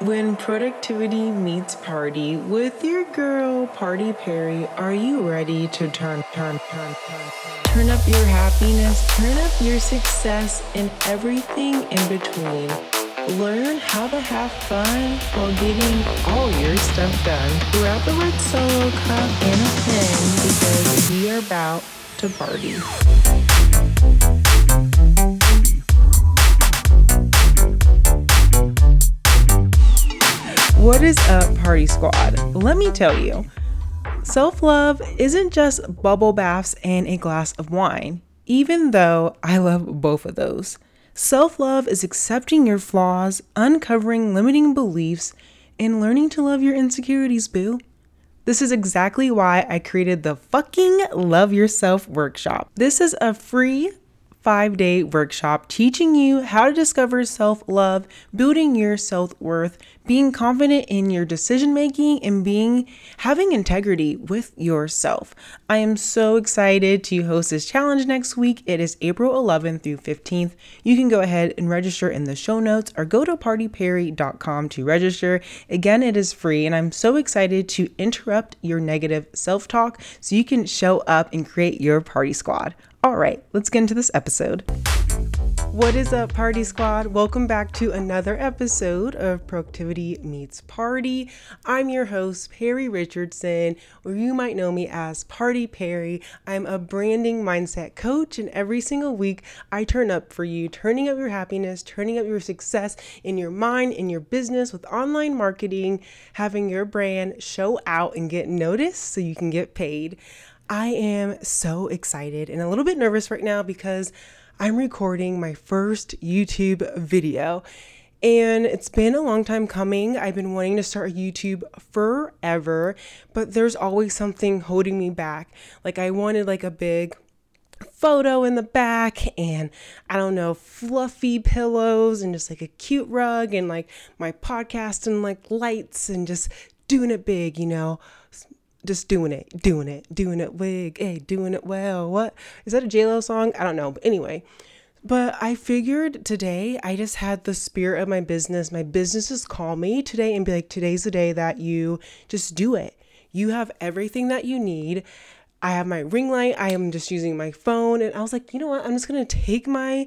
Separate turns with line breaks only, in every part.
When productivity meets party with your girl Party Perry, are you ready to turn, turn, turn, turn, turn up your happiness, turn up your success, and everything in between? Learn how to have fun while getting all your stuff done. Grab the red solo cup and a pen because we are about to party. What is up, Party Squad? Let me tell you, self love isn't just bubble baths and a glass of wine, even though I love both of those. Self love is accepting your flaws, uncovering limiting beliefs, and learning to love your insecurities, boo. This is exactly why I created the fucking Love Yourself workshop. This is a free five day workshop teaching you how to discover self love, building your self worth, being confident in your decision making, and being having integrity with yourself. I am so excited to host this challenge next week. It is April 11th through 15th. You can go ahead and register in the show notes or go to partyperry.com to register. Again, it is free, and I'm so excited to interrupt your negative self talk so you can show up and create your party squad. All right, let's get into this episode. What is up, Party Squad? Welcome back to another episode of Productivity Meets Party. I'm your host, Perry Richardson, or you might know me as Party Perry. I'm a branding mindset coach, and every single week I turn up for you, turning up your happiness, turning up your success in your mind, in your business with online marketing, having your brand show out and get noticed so you can get paid. I am so excited and a little bit nervous right now because I'm recording my first YouTube video. And it's been a long time coming. I've been wanting to start YouTube forever, but there's always something holding me back. Like I wanted like a big photo in the back and I don't know, fluffy pillows and just like a cute rug and like my podcast and like lights and just doing it big, you know just doing it, doing it, doing it wig, hey, doing it well. What is that a JLo song? I don't know. But anyway, but I figured today I just had the spirit of my business. My business just call me today and be like, today's the day that you just do it. You have everything that you need. I have my ring light. I am just using my phone. And I was like, you know what? I'm just going to take my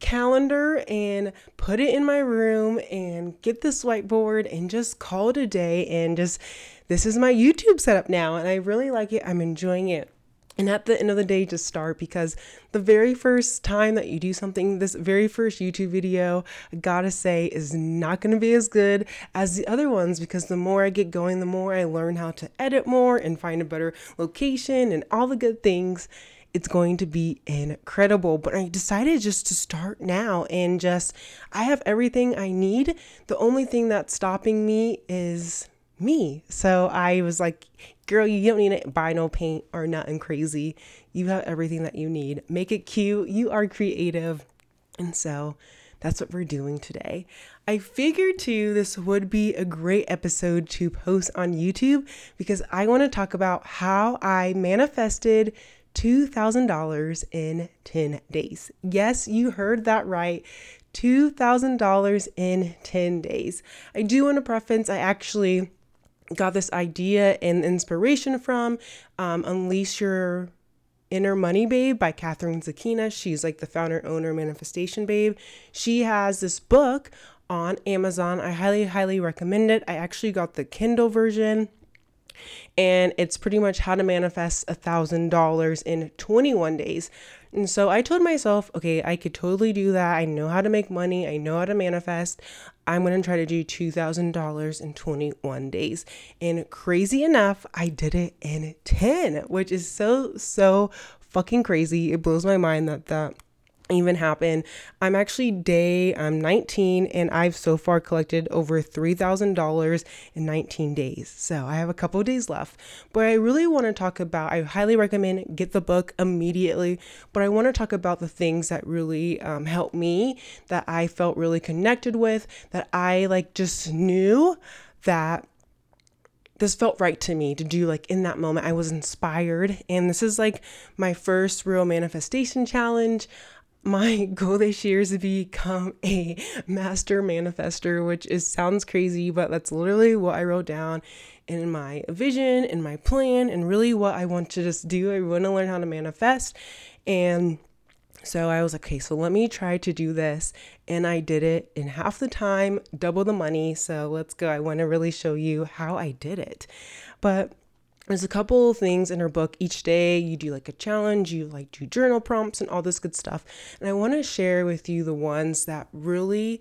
calendar and put it in my room and get this whiteboard and just call it a day and just this is my YouTube setup now and I really like it. I'm enjoying it. And at the end of the day, just start because the very first time that you do something, this very first YouTube video, I gotta say, is not gonna be as good as the other ones because the more I get going, the more I learn how to edit more and find a better location and all the good things. It's going to be incredible. But I decided just to start now and just, I have everything I need. The only thing that's stopping me is me. So I was like, girl, you don't need to buy no paint or nothing crazy. You have everything that you need. Make it cute. You are creative. And so that's what we're doing today. I figured too this would be a great episode to post on YouTube because I want to talk about how I manifested $2,000 in 10 days. Yes, you heard that right. $2,000 in 10 days. I do want to preface, I actually got this idea and inspiration from um, Unleash Your Inner Money Babe by Kathrin Zenkina. She's like the founder, owner, manifestation babe. She has this book on Amazon. I highly, highly recommend it. I actually got the Kindle version and it's pretty much how to manifest a thousand dollars in 21 days. And so I told myself, okay, I could totally do that. I know how to make money. I know how to manifest. I'm to try to do $2,000 in 21 days. And crazy enough, I did it in 10, which is so, so fucking crazy. It blows my mind that that even happen. I'm actually day I'm 19 and I've so far collected over $3,000 in 19 days. So I have a couple days left. But I really want to talk about I highly recommend get the book immediately, but I want to talk about the things that really um, helped me that I felt really connected with that I like just knew that this felt right to me to do like in that moment. I was inspired and this is like my first real manifestation challenge. My goal this year is to become a master manifester, which is sounds crazy, but that's literally what I wrote down in my vision, in my plan, and really what I want to just do. I want to learn how to manifest. And so I was like, okay, so let me try to do this. And I did it in half the time, double the money. So let's go. I want to really show you how I did it. But there's a couple things in her book each day. You do like a challenge you like do journal prompts and all this good stuff. And i want to share with you the ones that really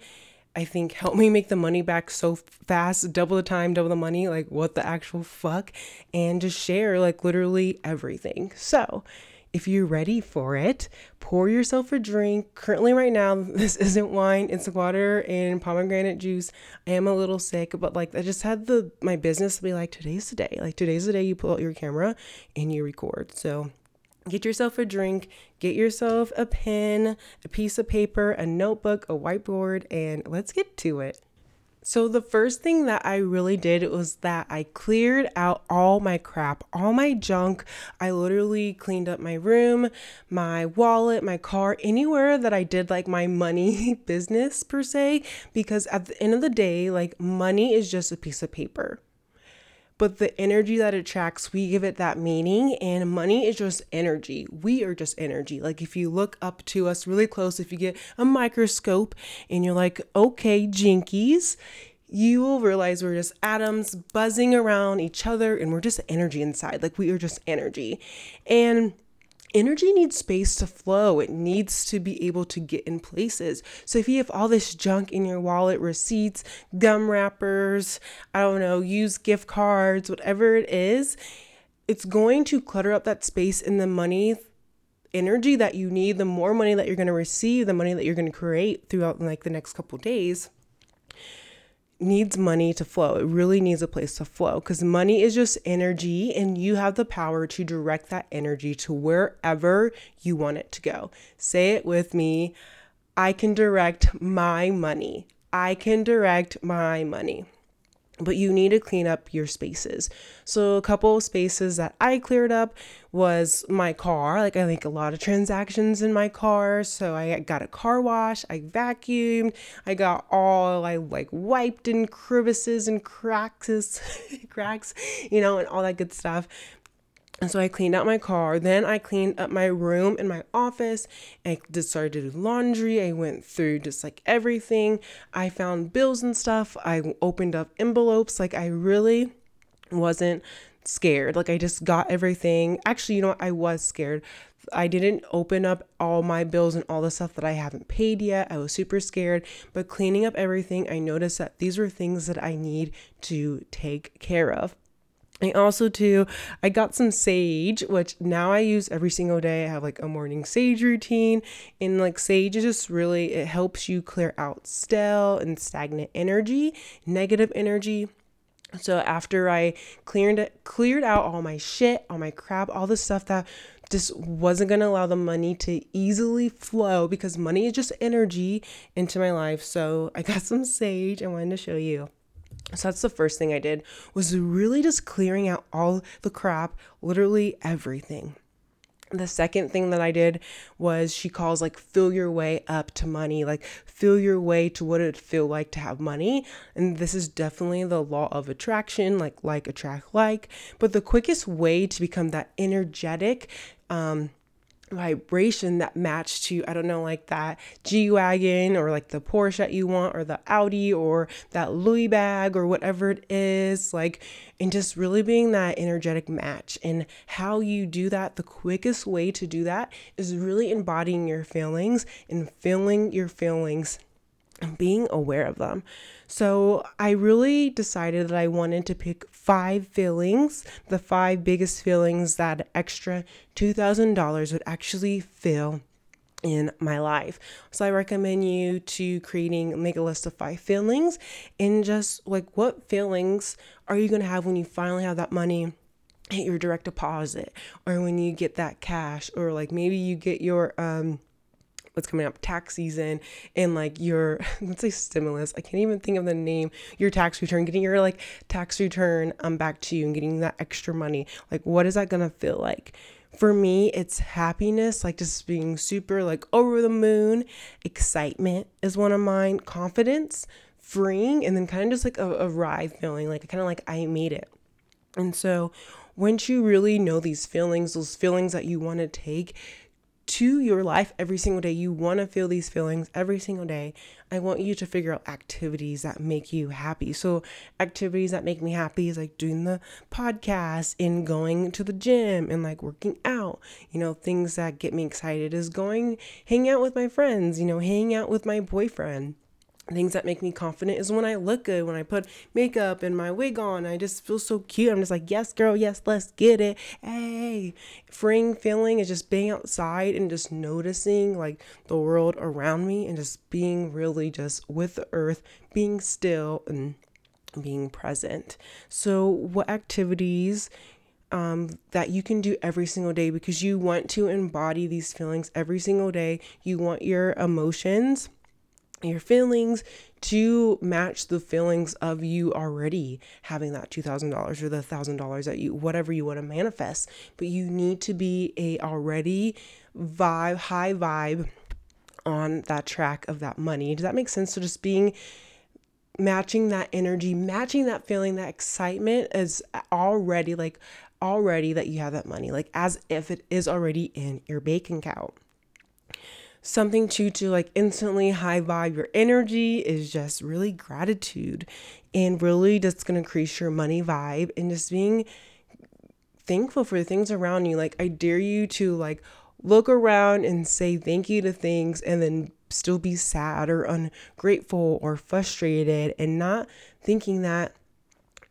i think help me make the money back so fast double the time double the money like what the actual fuck and just share like literally everything. So if you're ready for it, pour yourself a drink. Currently, right now, this isn't wine, it's water and pomegranate juice. I am a little sick, but like I just had the my business to be like, today's the day. Like today's the day you pull out your camera and you record. So get yourself a drink, get yourself a pen, a piece of paper, a notebook, a whiteboard, and let's get to it. So, the first thing that I really did was that I cleared out all my crap, all my junk. I literally cleaned up my room, my wallet, my car, anywhere that I did like my money business per se, because at the end of the day, like money is just a piece of paper but the energy that attracts, we give it that meaning. And money is just energy. We are just energy. Like if you look up to us really close, if you get a microscope and you're like, okay, jinkies, you will realize we're just atoms buzzing around each other and we're just energy inside. Like we are just energy. And energy needs space to flow. It needs to be able to get in places. So if you have all this junk in your wallet, receipts, gum wrappers, I don't know, use gift cards, whatever it is, it's going to clutter up that space in the money energy that you need, the more money that you're going to receive, the money that you're going to create throughout like the next couple days needs money to flow. It really needs a place to flow because money is just energy and you have the power to direct that energy to wherever you want it to go. Say it with me I can direct my money. I can direct my money but you need to clean up your spaces. So a couple of spaces that I cleared up was my car. Like I make a lot of transactions in my car, so I got a car wash, I vacuumed, I got all I like wiped in crevices and cracks, cracks, you know, and all that good stuff. And so I cleaned out my car. Then I cleaned up my room and my office. I just started to do laundry. I went through just like everything. I found bills and stuff. I opened up envelopes. Like I really wasn't scared. Like I just got everything. Actually, you know what? I was scared. I didn't open up all my bills and all the stuff that I haven't paid yet. I was super scared. But cleaning up everything, I noticed that these were things that I need to take care of. I also too I got some sage which now I use every single day. I have like a morning sage routine and like sage is just really it helps you clear out stale and stagnant energy, negative energy. So after I cleared it, cleared out all my shit, all my crap, all the stuff that just wasn't going to allow the money to easily flow because money is just energy into my life. So I got some sage I wanted to show you. So that's the first thing I did was really just clearing out all the crap, literally everything. The second thing that I did was she calls like feel your way up to money, like feel your way to what it feel like to have money. And this is definitely the law of attraction, like like attract like. But the quickest way to become that energetic um vibration that match to I don't know like that G wagon or like the Porsche that you want or the Audi or that Louis bag or whatever it is like and just really being that energetic match. And how you do that the quickest way to do that is really embodying your feelings and feeling your feelings being aware of them. So I really decided that I wanted to pick five feelings, the five biggest feelings that extra $2,000 would actually fill in my life. So I recommend you to creating make a list of five feelings and just like what feelings are you going to have when you finally have that money hit your direct deposit or when you get that cash or like maybe you get your um what's coming up tax season and like your let's say stimulus i can't even think of the name your tax return getting your like tax return um back to you and getting that extra money like what is that gonna feel like For me, it's happiness, like just being super like over the moon. Excitement is one of mine. Confidence, freeing, and then kind of just like a, a ride feeling, like kind of like I made it. And so once you really know these feelings, those feelings that you want to take, to your life every single day. You want to feel these feelings every single day. I want you to figure out activities that make you happy. So, activities that make me happy is like doing the podcast and going to the gym and like working out. You know, things that get me excited is going hang out with my friends, you know, hang out with my boyfriend things that make me confident is when I look good, when I put makeup and my wig on. I just feel so cute. I'm just like, yes, girl, yes, let's get it. Hey, freeing feeling is just being outside and just noticing like the world around me and just being really just with the earth, being still and being present. So, what activities? Um, that you can do every single day because you want to embody these feelings every single day. You want your emotions your feelings to match the feelings of you already having that $2000 or the $1000 that you whatever you want to manifest. But you need to be a already vibe high vibe on that track of that money. Does that make sense? So just being matching that energy matching that feeling that excitement is already like already that you have that money like as if it is already in your bank account something to to like instantly high vibe your energy is just really gratitude and really just gonna increase your money vibe and just being thankful for the things around you like i dare you to like look around and say thank you to things and then still be sad or ungrateful or frustrated and not thinking that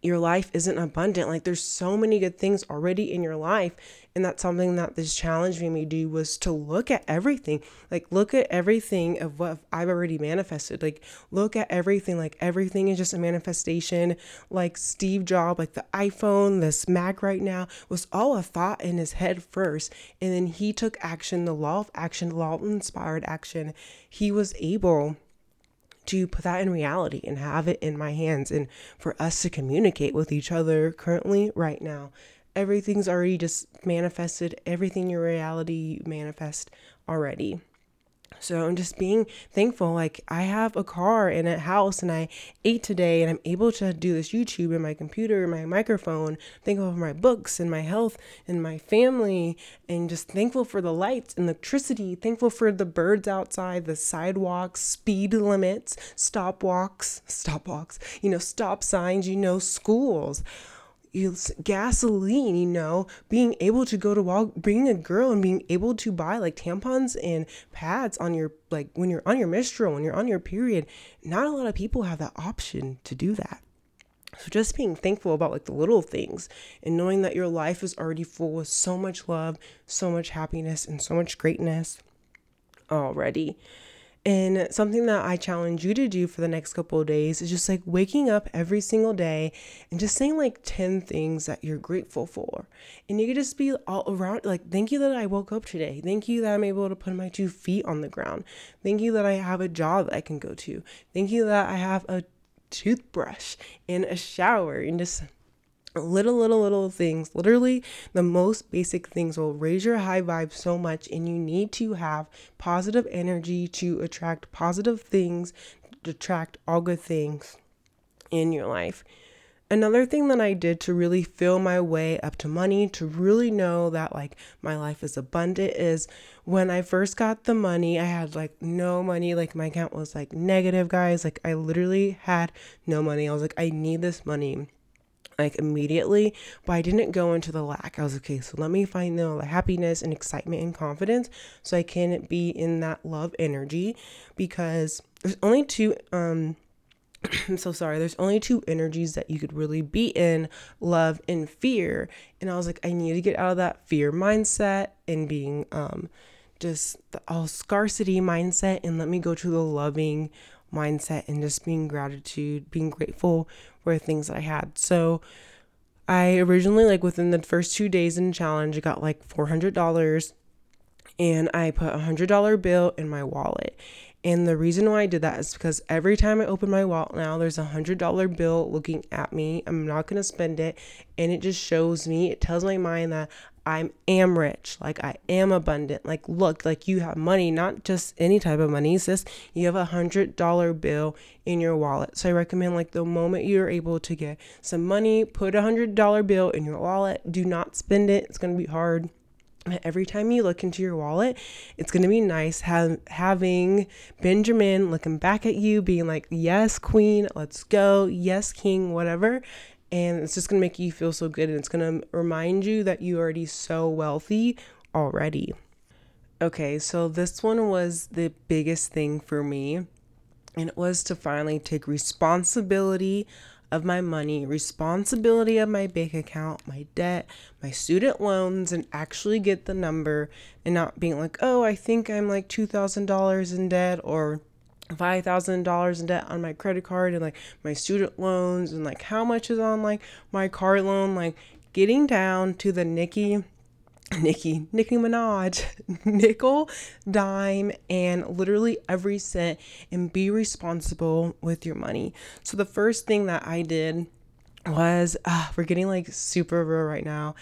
your life isn't abundant. Like there's so many good things already in your life. And that's something that this challenge made me do was to look at everything. Like look at everything of what I've already manifested. Like look at everything. Like everything is just a manifestation. Like Steve Jobs, like the iPhone, this Mac right now was all a thought in his head first. And then he took action, the law of action, the law of inspired action. He was able to put that in reality and have it in my hands and for us to communicate with each other currently right now. Everything's already just manifested, everything your reality manifest already. So I'm just being thankful. Like I have a car and a house and I ate today and I'm able to do this YouTube and my computer and my microphone. Thankful for my books and my health and my family and just thankful for the lights and electricity. Thankful for the birds outside, the sidewalks, speed limits, stop walks, stop walks, you know, stop signs, you know, schools gasoline, you know, being able to go to walk, being a girl and being able to buy like tampons and pads on your, like when you're on your menstrual, when you're on your period. Not a lot of people have that option to do that. So just being thankful about like the little things and knowing that your life is already full with so much love, so much happiness, and so much greatness already. And something that I challenge you to do for the next couple of days is just like waking up every single day and just saying like 10 things that you're grateful for. And you could just be all around like, thank you that I woke up today. Thank you that I'm able to put my two feet on the ground. Thank you that I have a job that I can go to. Thank you that I have a toothbrush and a shower and just little little little things literally the most basic things will raise your high vibe so much and you need to have positive energy to attract positive things to attract all good things in your life another thing that I did to really feel my way up to money, to really know that like my life is abundant, is when I first got the money, I had like no money. Like my account was like negative, guys. Like I literally had no money. I was like, I need this money like immediately, but I didn't go into the lack. I was okay, so let me find the happiness and excitement and confidence so I can be in that love energy because there's only two um I'm so sorry. There's only two energies that you could really be in love and fear. And I was like, I need to get out of that fear mindset and being um just the all scarcity mindset and let me go to the loving mindset and just being gratitude, being grateful for things that I had. So I originally like within the first two days in challenge, I got like four hundred dollars and I put a hundred dollar bill in my wallet. And the reason why I did that is because every time I open my wallet now, there's a hundred dollar bill looking at me. I'm not gonna spend it, and it just shows me, it tells my mind that
I am rich, like I am abundant. Like, look, like you have money, not just any type of money, sis. You have a hundred dollar bill in your wallet. So I recommend like the moment you're able to get some money, put a hundred dollar bill in your wallet. Do not spend it. It's gonna be hard every time you look into your wallet, it's to be nice have, having Benjamin looking back at you, being like, Yes, queen, let's go. Yes, king, whatever. And it's just going to make you feel so good. And it's going to remind you that you're already so wealthy already. Okay, so this one was the biggest thing for me. And it was to finally take responsibility of my money, responsibility of my bank account, my debt, my student loans, and actually get the number and not being like, oh, I think I'm like $2,000 in debt or $5,000 in debt on my credit card and like my student loans and like how much is on like my car loan. Like getting down to the Nicki Nicki, Nicki Minaj, nickel, dime, and literally every cent, and be responsible with your money. So, the first thing that I did was, uh, we're getting like super real right now.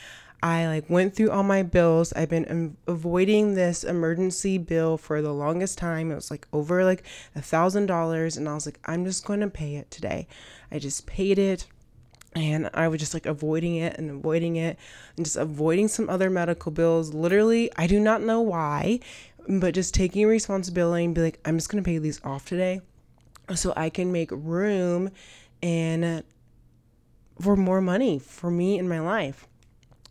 I like went through all my bills. I've been avoiding this emergency bill for the longest time. It was like over like a thousand dollars, and I was like, I'm just going to pay it today. I just paid it and I was just like avoiding it and avoiding it and just avoiding some other medical bills. Literally, I do not know why, but just taking responsibility and be like, I'm just gonna pay these off today so I can make room and for more money for me in my life.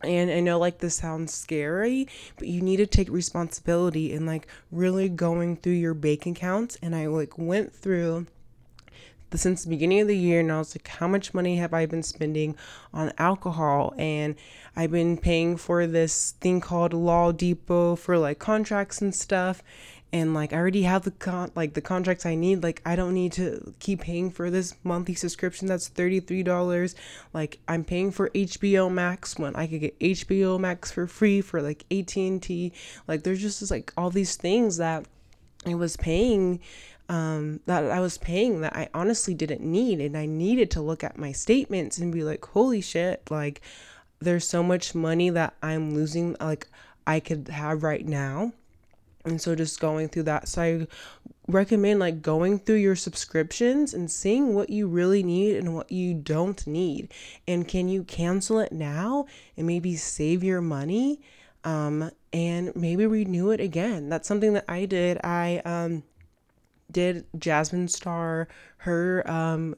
And I know like this sounds scary, but you need to take responsibility and like really going through your bank accounts. And I like went through since the beginning of the year and I was like, how much money have I been spending on alcohol? And I've been paying for this thing called LawDepot for like contracts and stuff. And like I already have the con like the contracts I need. Like I don't need to keep paying for this monthly subscription that's $33. Like I'm paying for HBO Max when I could get HBO Max for free for like AT&T. Like there's just like all these things that I was paying um, that I was paying that I honestly didn't need. And I needed to look at my statements and be like, holy shit, like there's so much money that I'm losing, like I could have right now. And so just going through that. So I recommend like going through your subscriptions and seeing what you really need and what you don't need. And can you cancel it now and maybe save your money? Um, and maybe renew it again. That's something that I did. I um did Jasmine Star her um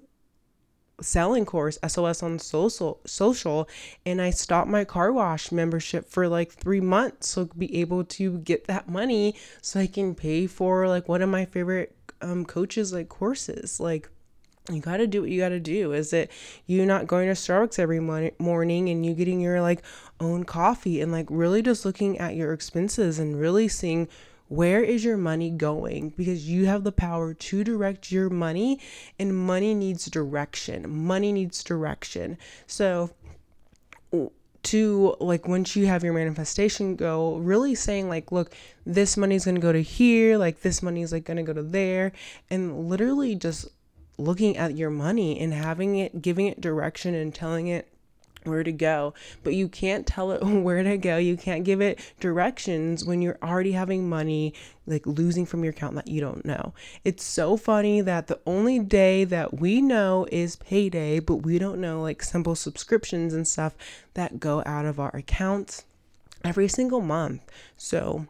selling course SOS on social social and I stopped my car wash membership for like 3 months so be able to get that money so I can pay for like one of my favorite um coaches like courses like you got to do what you got to do. Is it you not going to Starbucks every morning and you getting your like own coffee and like really just looking at your expenses and really seeing where is your money going? Because you have the power to direct your money, and money needs direction. Money needs direction. So, to like once you have your manifestation go really saying like look this money's going to go to here like this money's like going to go to there and literally just looking at your money and having it giving it direction and telling it where to go, but you can't tell it where to go. You can't give it directions when you're already having money like losing from your account that you don't know. It's so funny that the only day that we know is payday, but we don't know like simple subscriptions and stuff that go out of our accounts every single month. So,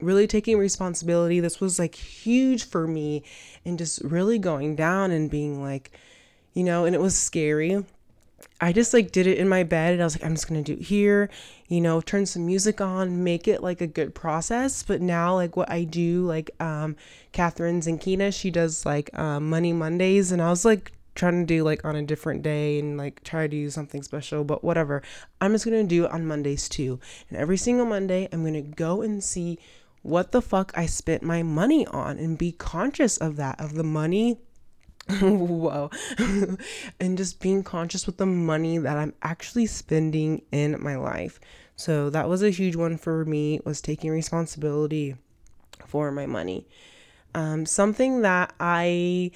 really taking responsibility. This was like huge for me and just really going down and being like, you know, and it was scary I just like did it in my bed and I was like, I'm just gonna do it here, you know, turn some music on, make it like a good process. But now, like what I do, like um, Kathrin Zenkina, she does like um, Money Mondays, and I was like trying to do like on a different day and like try to do something special, but whatever. I'm just gonna do it on Mondays too. And every single Monday, I'm gonna go and see what the fuck I spent my money on and be conscious of that, of the money whoa. And just being conscious with the money that i'm actually spending in my life. So that was a huge one for me was taking responsibility for my money. Um, something that i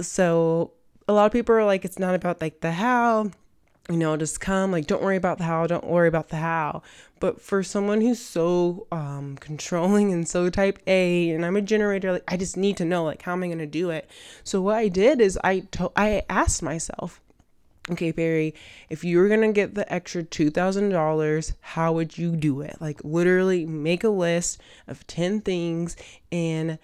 so a lot of people are like it's not about like the how you know, just come, like, don't worry about the how, don't worry about the how. But for someone who's so um, controlling and so type A, and I'm a generator, like, I just need to know, like, how am I going to do it? So what I did is I, to- I asked myself, okay, Perry, if you were going to get the extra $2,000, how would you do it? Like, literally make a list of 10 things and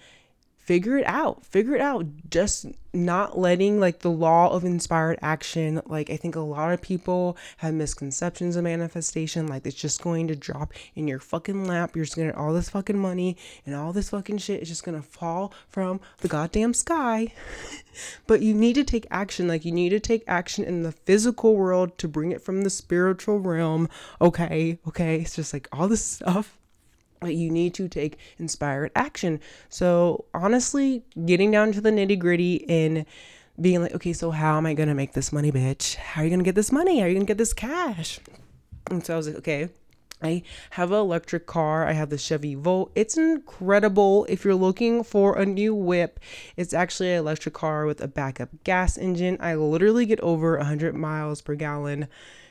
figure it out. Figure it out. Just not letting like the law of inspired action like i think a lot of people have misconceptions of manifestation like it's just going to drop in your fucking lap. You're just gonna all this fucking money and all this fucking shit is just gonna fall from the goddamn sky. But you need to take action. Like you need to take action in the physical world to bring it from the spiritual realm. Okay okay. It's just like all this stuff you need to take inspired action. So, honestly, getting down to the nitty gritty and being like, okay, so how am I gonna make this money, bitch? How are you gonna get this money? How are you gonna get this cash? And so I was like, okay, I have an electric car. I have the Chevy Volt. It's incredible. If you're looking for a new whip, it's actually an electric car with a backup gas engine. I literally get over 100 miles per gallon.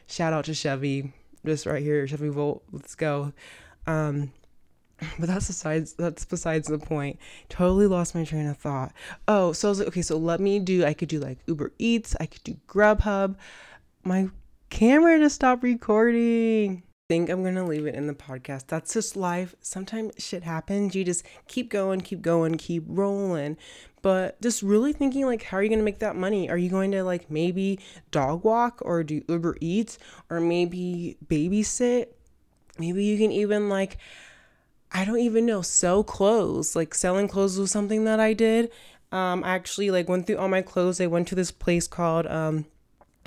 Shout out to Chevy, just right here, Chevy Volt. Let's go. Um, but that's besides that's besides the point. Totally lost my train of thought. Oh so i was like okay so let me do i could do like uber eats i could do grubhub. My camera just stopped recording. Think i'm gonna leave it in the podcast. That's just life. Sometimes shit happens. You just keep going keep going keep rolling. But just really thinking like how are you going to make that money? Are you going to like maybe dog walk or do uber eats or maybe babysit? Maybe you can even like I don't even know, sell clothes. Like selling clothes was something that I did. Um, I actually like went through all my clothes. I went to this place called um,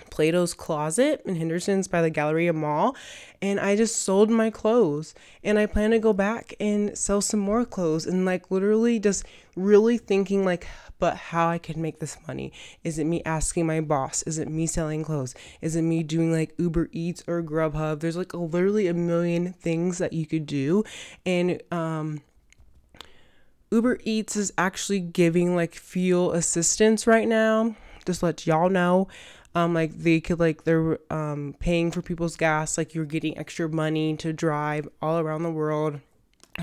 Plato's Closet in Henderson's by the Galleria Mall, and I just sold my clothes. And I plan to go back and sell some more clothes and like literally just really thinking like but how I can make this money. Is it me asking my boss? Is it me selling clothes? Is it me doing like Uber Eats or Grubhub? There's like literally a million things that you could do. And um Uber Eats is actually giving like fuel assistance right now. Just let y'all know. Um, like they could like they're um paying for people's gas, like you're getting extra money to drive all around the world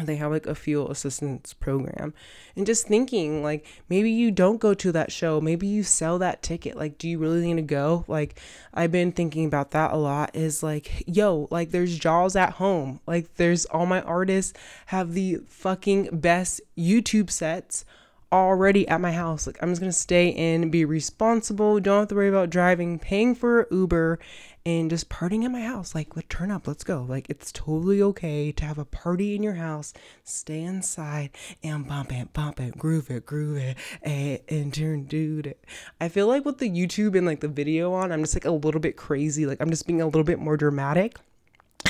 they have like a fuel assistance program. And just thinking like maybe you don't go to that show. Maybe you sell that ticket. Like do you really need to go? Like i've been thinking about that a lot is like yo like there's jaws at home. Like there's all my artists have the fucking best youtube sets already at my house. Like I'm just gonna stay in, be responsible, don't have to worry about driving, paying for Uber, and just partying at my house. Like, let turn up, let's go. Like it's totally okay to have a party in your house, stay inside and bump it, bump it, groove it, groove it, and, and turn dude. I feel like with the YouTube and like the video on, I'm just like a little bit crazy. Like I'm just being a little bit more dramatic.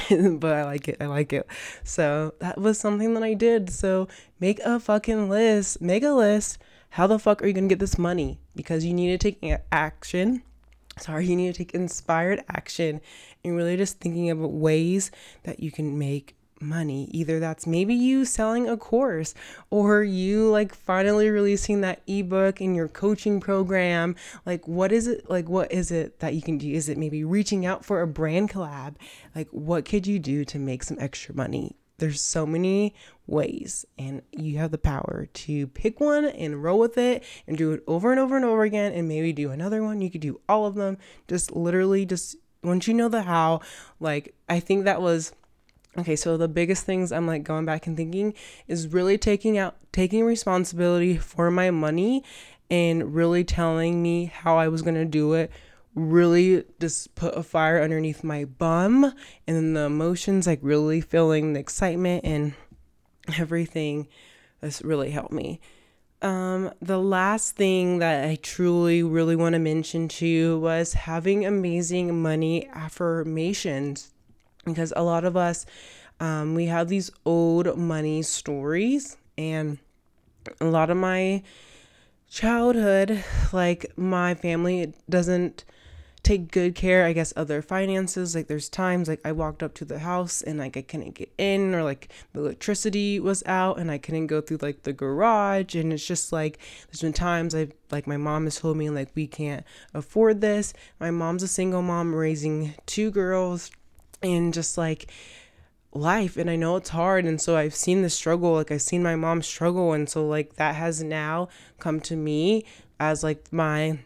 but I like it. I like it. So that was something that I did. So make a fucking list. Make a list. How the fuck are you going to get this money? Because you need to take action. Sorry, you need to take inspired action and really just thinking of ways that you can make money. Either that's maybe you selling a course or you like finally releasing that ebook in your coaching program. Like what is it like what is it that you can do? Is it maybe reaching out for a brand collab? Like what could you do to make some extra money? There's so many ways and you have the power to pick one and roll with it and do it over and over and over again and maybe do another one. You could do all of them. Just literally just once you know the how, like I think that was Okay, so the biggest things I'm like going back and thinking is really taking out taking responsibility for my money and really telling me how I was going to do it. Really just put a fire underneath my bum and then the emotions like really feeling the excitement and everything that's really helped me. Um, the last thing that I truly really want to mention to you was having amazing money affirmations because a lot of us um, we have these old money stories and a lot of my childhood like my family doesn't take good care, I guess, of their finances. Like there's times like I walked up to the house and like I couldn't get in or like the electricity was out and I couldn't go through like the garage and it's just like there's been times I've like my mom has told me like we can't afford this. My mom's a single mom raising two girls and just like life and I know it's hard and so I've seen the struggle like I've seen my mom struggle and so like that has now come to me as like my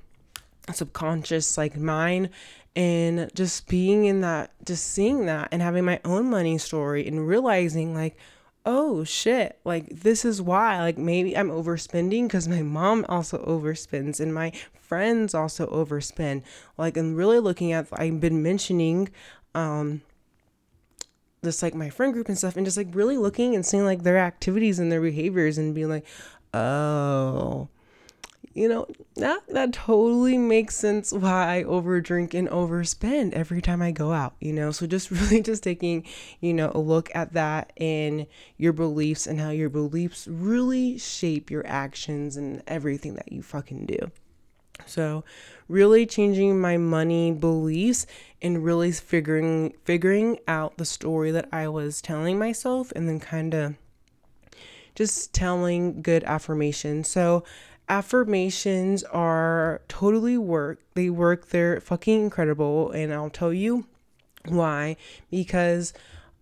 subconscious like mind and just being in that just seeing that and having my own money story and realizing like oh shit like this is why like maybe i'm overspending because my mom also overspends and my friends also overspend. Like i'm really looking at i've been mentioning um just like my friend group and stuff and just like really looking and seeing like their activities and their behaviors and being like oh you know, that that totally makes sense why I overdrink and overspend every time I go out, you know. So just really just taking, you know, a look at that and your beliefs and how your beliefs really shape your actions and everything that you fucking do. So, really changing my money beliefs and really figuring figuring out the story that I was telling myself and then kind of just telling good affirmations. So, affirmations are totally work. They work. They're fucking incredible. And I'll tell you why. Because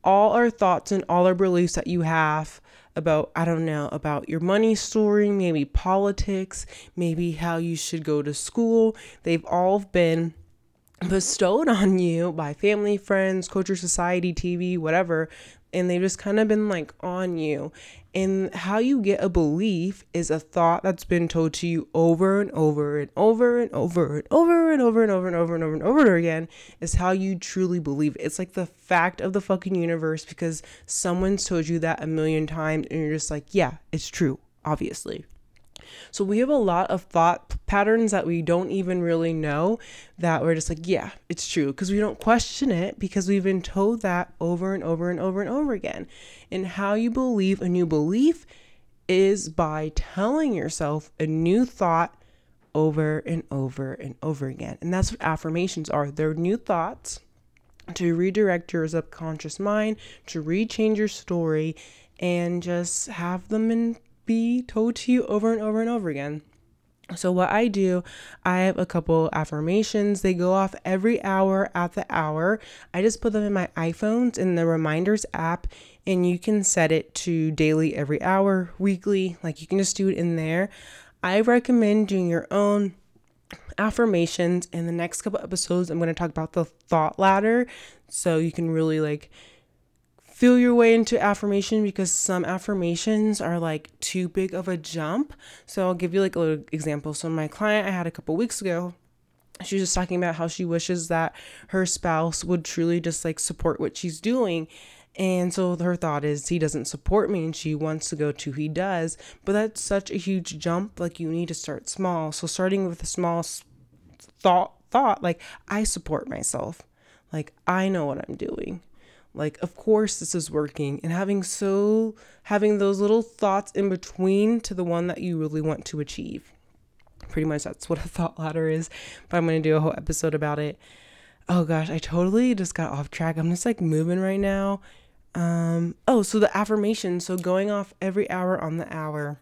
all our thoughts and all our beliefs that you have about, I don't know, about your money story, maybe politics, maybe how you should go to school, they've all been bestowed on you by family, friends, culture, society, TV, whatever and they've just kind of been like on you. And how you get a belief is a thought that's been told to you over and over and over and over and over and over and over and over and over and over again is how you truly believe. It's like the fact of the fucking universe because someone's told you that a million times and you're just like, yeah, it's true, obviously. So we have a lot of thought patterns that we don't even really know that we're just like, yeah, it's true. Because we don't question it because we've been told that over and over and over and over again. And how you believe a new belief is by telling yourself a new thought over and over and over again. And that's what affirmations are. They're new thoughts to redirect your subconscious mind, to rechange your story, and just have them in be told to you over and over and over again. So, what I do, I have a couple affirmations. They go off every hour at the hour. I just put them in my iPhones in the reminders app, and you can set it to daily, every hour, weekly. Like you can just do it in there. I recommend doing your own affirmations. In the next couple episodes, I'm going to talk about the thought ladder so you can really like feel your way into affirmation because some affirmations are like too big of a jump. So I'll give you like a little example. So my client I had a couple weeks ago, she was just talking about how she wishes that her spouse would truly just like support what she's doing. And so her thought is he doesn't support me and she wants to go to he does. But that's such a huge jump. Like you need to start small. So starting with a small thought thought like I support myself. Like I know what I'm doing like of course this is working and having so having those little thoughts in between to the one that you really want to achieve. Pretty much that's what a thought ladder is but i'm going to do a whole episode about it. Oh gosh i totally just got off track. I'm just like moving right now. Um oh so the affirmation so going off every hour on the hour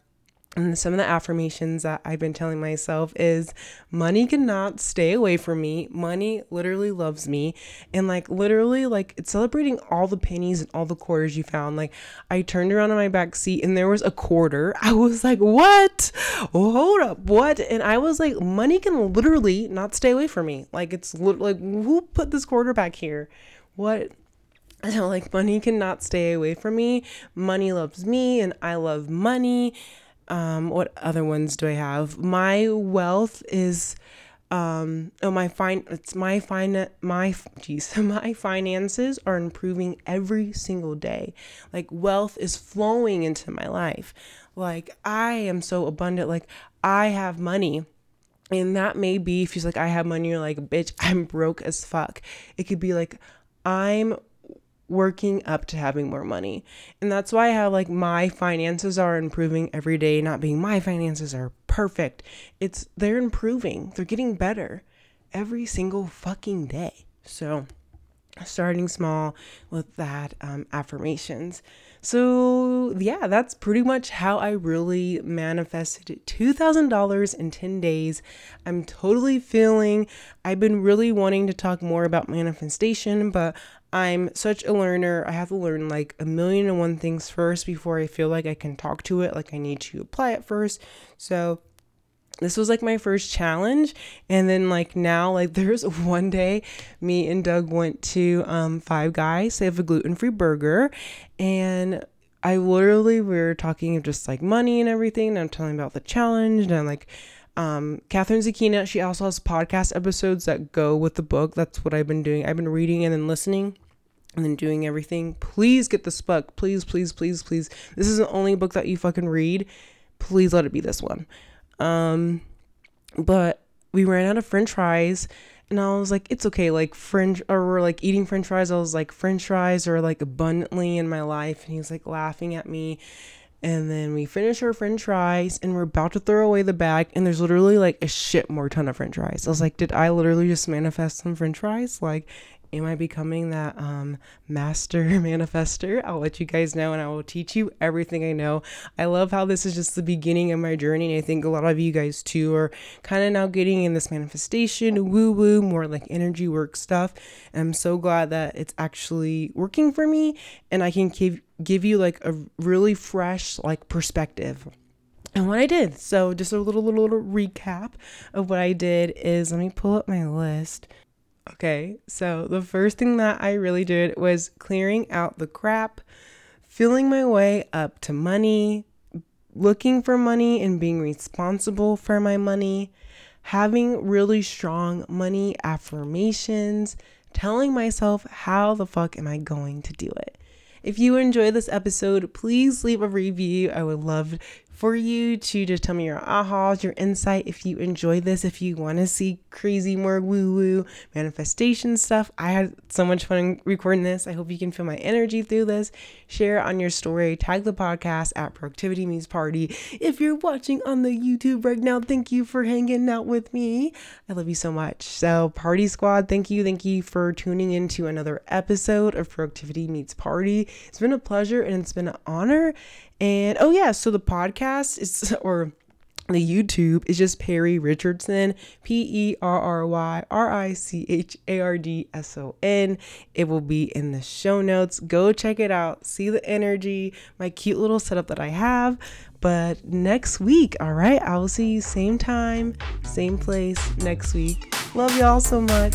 and some of the affirmations that I've been telling myself is money cannot stay away from me. Money literally loves me. And like literally like it's celebrating all the pennies and all the quarters you found. Like I turned around on my back seat and there was a quarter. I was like, "What? Hold up. What?" And I was like, "Money can literally not stay away from me." Like it's like who put this quarter back here? What? I don't like money cannot stay away from me. Money loves me and I love money um, what other ones do I have? My wealth is um oh my fine it's my fine my geez my finances are improving every single day. Like wealth is flowing into my life. Like i am so abundant. Like i have money and that may be if she's like i have money you're like bitch i'm broke as fuck. It could be like i'm working up to having more money. And that's why have like my finances are improving every day, not being my finances are perfect. It's they're improving, they're getting better every single fucking day. So, starting small with that um, affirmations. So, yeah, that's pretty much how I really manifested $2,000 in 10 days. I'm totally feeling, I've been really wanting to talk more about manifestation, but I'm such a learner. I have to learn like a million and one things first before I feel like I can talk to it. Like, I need to apply it first. So, this was like my first challenge. And then like now like there's one day me and doug went to um five guys. They have a gluten-free burger. And i literally we were talking of just like money and everything. And i'm telling about the challenge. And I'm like um catherine zenkina she also has podcast episodes that go with the book. That's what i've been doing. I've been reading and then listening and then doing everything please get this book please please please please this is the only book that you fucking read please let it be this one um, but we ran out of french fries and I was like, it's okay. Like french or we're like eating french fries. I was like, french fries are like abundantly in my life. And he's like laughing at me. And then we finish our french fries and we're about to throw away the bag. And there's literally like a shit more ton of french fries. I was like, did I literally just manifest some french fries? Like, am I becoming that um, master manifester? I'll let you guys know and I will teach you everything I know. I love how this is just the beginning of my journey. And I think a lot of you guys too are kind of now getting in this manifestation, woo woo, more like energy work stuff. And I'm so glad that it's actually working for me and I can give give you like a really fresh like perspective and what I did. So just a little, little little recap of what I did is let me pull up my list. Okay, so the first thing that I really did was clearing out the crap, filling my way up to money, looking for money and being responsible for my money, having really strong money affirmations, telling myself how the fuck am I going to do it. If you enjoy this episode, please leave a review. I would love for you to just tell me your ahas, your insight. If you enjoy this, if you want to see crazy, more woo woo manifestation stuff, I had so much fun recording this. I hope you can feel my energy through this. Share on your story, tag the podcast at Productivity Meets Party. If you're watching on the YouTube right now, thank you for hanging out with me. I love you so much. So, Party Squad, thank you. Thank you for tuning into another episode of Productivity Meets Party. It's been a pleasure and it's been an honor. And oh yeah, so the podcast is or the YouTube is just Perry Richardson, P E R R Y R I C H A R D S O N. It will be in the show notes. Go check it out. See the energy, my cute little setup that I have. But next week, all right, I will see you same time, same place next week. Love y'all so much.